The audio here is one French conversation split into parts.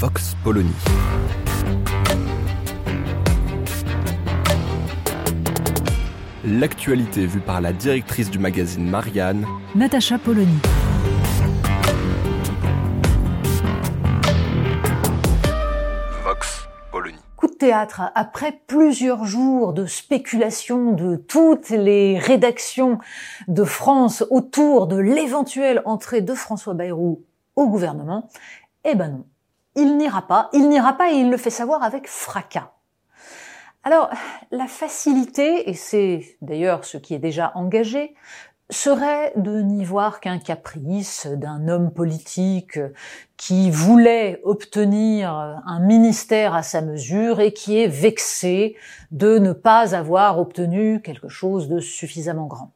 Vox Polony. L'actualité vue par la directrice du magazine Marianne, Natacha Polony. Vox Polony. Coup de théâtre, après plusieurs jours de spéculation de toutes les rédactions de France autour de l'éventuelle entrée de François Bayrou au gouvernement, eh ben non, il n'ira pas, il n'ira pas et il le fait savoir avec fracas. Alors, la facilité, et c'est d'ailleurs ce qui est déjà engagé, serait de n'y voir qu'un caprice d'un homme politique qui voulait obtenir un ministère à sa mesure et qui est vexé de ne pas avoir obtenu quelque chose de suffisamment grand.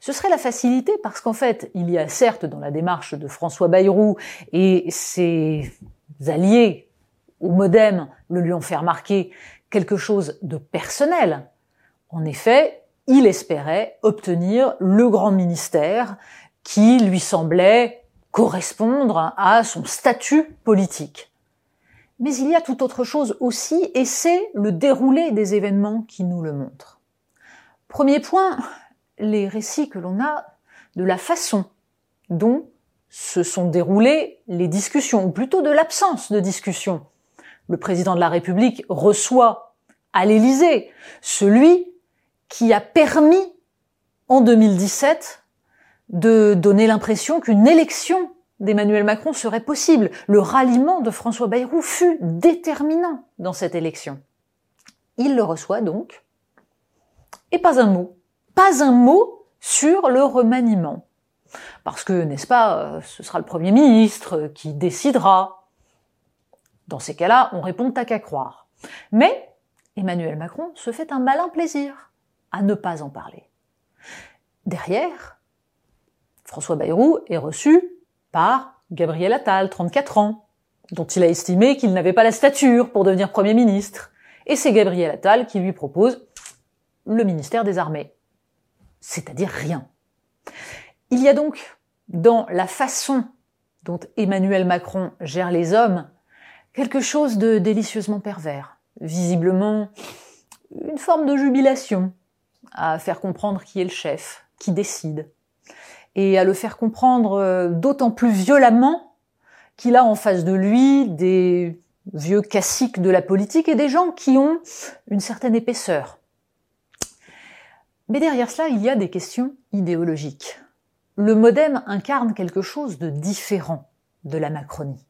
Ce serait la facilité parce qu'en fait, il y a certes dans la démarche de François Bayrou et ses alliés au modem le lui ont fait remarquer quelque chose de personnel. En effet, il espérait obtenir le grand ministère qui lui semblait correspondre à son statut politique. Mais il y a tout autre chose aussi, et c'est le déroulé des événements qui nous le montre. Premier point, les récits que l'on a de la façon dont se sont déroulées les discussions, ou plutôt de l'absence de discussion. Le président de la République reçoit à l'Élysée celui qui a permis en 2017 de donner l'impression qu'une élection d'Emmanuel Macron serait possible. Le ralliement de François Bayrou fut déterminant dans cette élection. Il le reçoit donc, et pas un mot, pas un mot sur le remaniement. Parce que, n'est-ce pas, euh, ce sera le Premier ministre qui décidera. Dans ces cas-là, on répond à qu'à croire. Mais Emmanuel Macron se fait un malin plaisir à ne pas en parler. Derrière, François Bayrou est reçu par Gabriel Attal, 34 ans, dont il a estimé qu'il n'avait pas la stature pour devenir Premier ministre. Et c'est Gabriel Attal qui lui propose le ministère des Armées. C'est-à-dire rien. Il y a donc, dans la façon dont Emmanuel Macron gère les hommes, quelque chose de délicieusement pervers. Visiblement, une forme de jubilation à faire comprendre qui est le chef, qui décide, et à le faire comprendre euh, d'autant plus violemment qu'il a en face de lui des vieux classiques de la politique et des gens qui ont une certaine épaisseur. Mais derrière cela, il y a des questions idéologiques. Le modem incarne quelque chose de différent de la Macronie.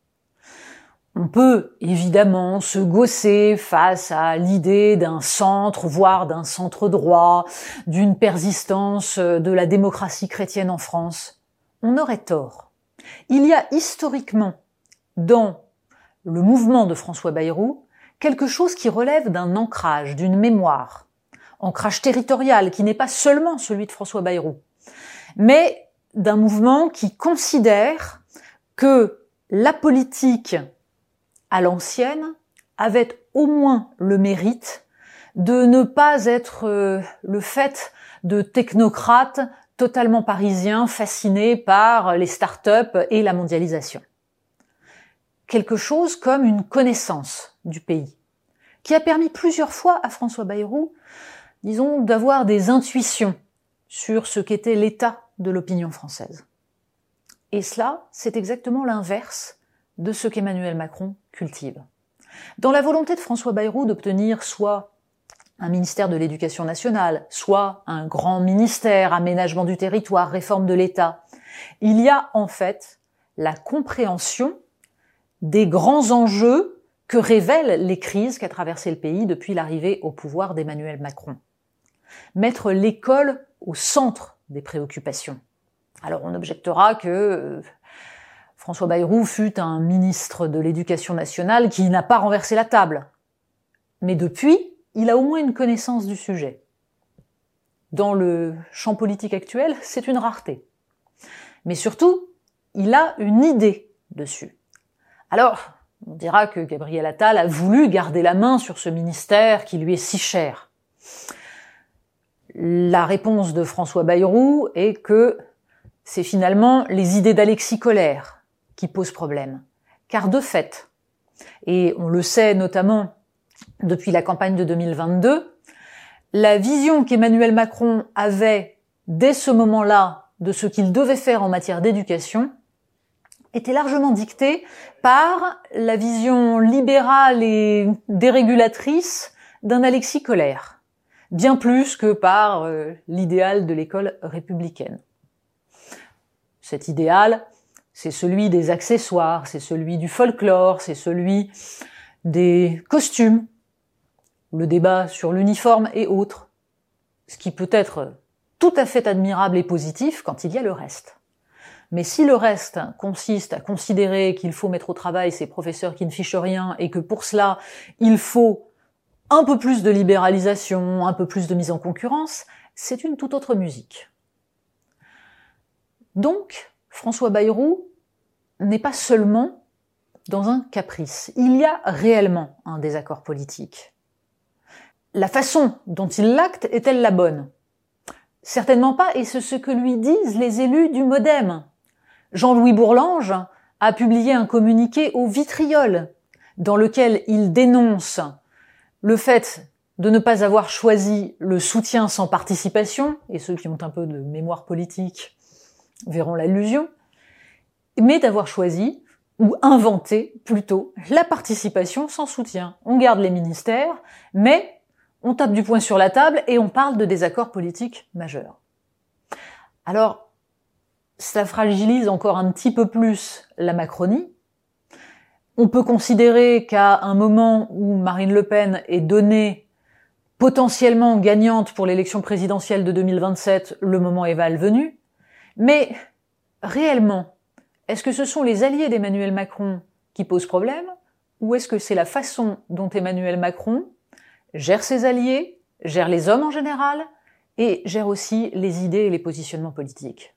On peut évidemment se gausser face à l'idée d'un centre, voire d'un centre droit, d'une persistance de la démocratie chrétienne en France. On aurait tort. Il y a historiquement dans le mouvement de François Bayrou quelque chose qui relève d'un ancrage, d'une mémoire. Ancrage territorial qui n'est pas seulement celui de François Bayrou, mais d'un mouvement qui considère que la politique à l'ancienne avait au moins le mérite de ne pas être euh, le fait de technocrates totalement parisiens fascinés par les start-up et la mondialisation. Quelque chose comme une connaissance du pays, qui a permis plusieurs fois à François Bayrou, disons, d'avoir des intuitions sur ce qu'était l'état de l'opinion française. Et cela, c'est exactement l'inverse de ce qu'Emmanuel Macron cultive. Dans la volonté de François Bayrou d'obtenir soit un ministère de l'Éducation nationale, soit un grand ministère, aménagement du territoire, réforme de l'État, il y a en fait la compréhension des grands enjeux que révèlent les crises qu'a traversé le pays depuis l'arrivée au pouvoir d'Emmanuel Macron. Mettre l'école au centre des préoccupations. Alors on objectera que euh, François Bayrou fut un ministre de l'Éducation nationale qui n'a pas renversé la table. Mais depuis, il a au moins une connaissance du sujet. Dans le champ politique actuel, c'est une rareté. Mais surtout, il a une idée dessus. Alors, on dira que Gabriel Attal a voulu garder la main sur ce ministère qui lui est si cher. La réponse de François Bayrou est que c'est finalement les idées d'Alexis Colère qui posent problème. Car de fait, et on le sait notamment depuis la campagne de 2022, la vision qu'Emmanuel Macron avait dès ce moment-là de ce qu'il devait faire en matière d'éducation était largement dictée par la vision libérale et dérégulatrice d'un Alexis Colère, bien plus que par euh, l'idéal de l'école républicaine. Cet idéal, c'est celui des accessoires, c'est celui du folklore, c'est celui des costumes, le débat sur l'uniforme et autres, ce qui peut être tout à fait admirable et positif quand il y a le reste. Mais si le reste consiste à considérer qu'il faut mettre au travail ces professeurs qui ne fichent rien et que pour cela, il faut un peu plus de libéralisation, un peu plus de mise en concurrence, c'est une toute autre musique. Donc, François Bayrou n'est pas seulement dans un caprice. Il y a réellement un désaccord politique. La façon dont il l'acte est-elle la bonne? Certainement pas, et c'est ce que lui disent les élus du Modem. Jean-Louis Bourlange a publié un communiqué au vitriol dans lequel il dénonce le fait de ne pas avoir choisi le soutien sans participation, et ceux qui ont un peu de mémoire politique verront l'allusion, mais d'avoir choisi ou inventé plutôt la participation sans soutien. On garde les ministères, mais on tape du poing sur la table et on parle de désaccords politiques majeurs. Alors, ça fragilise encore un petit peu plus la Macronie. On peut considérer qu'à un moment où Marine Le Pen est donnée potentiellement gagnante pour l'élection présidentielle de 2027, le moment est venu. Mais réellement, est-ce que ce sont les alliés d'Emmanuel Macron qui posent problème ou est-ce que c'est la façon dont Emmanuel Macron gère ses alliés, gère les hommes en général et gère aussi les idées et les positionnements politiques?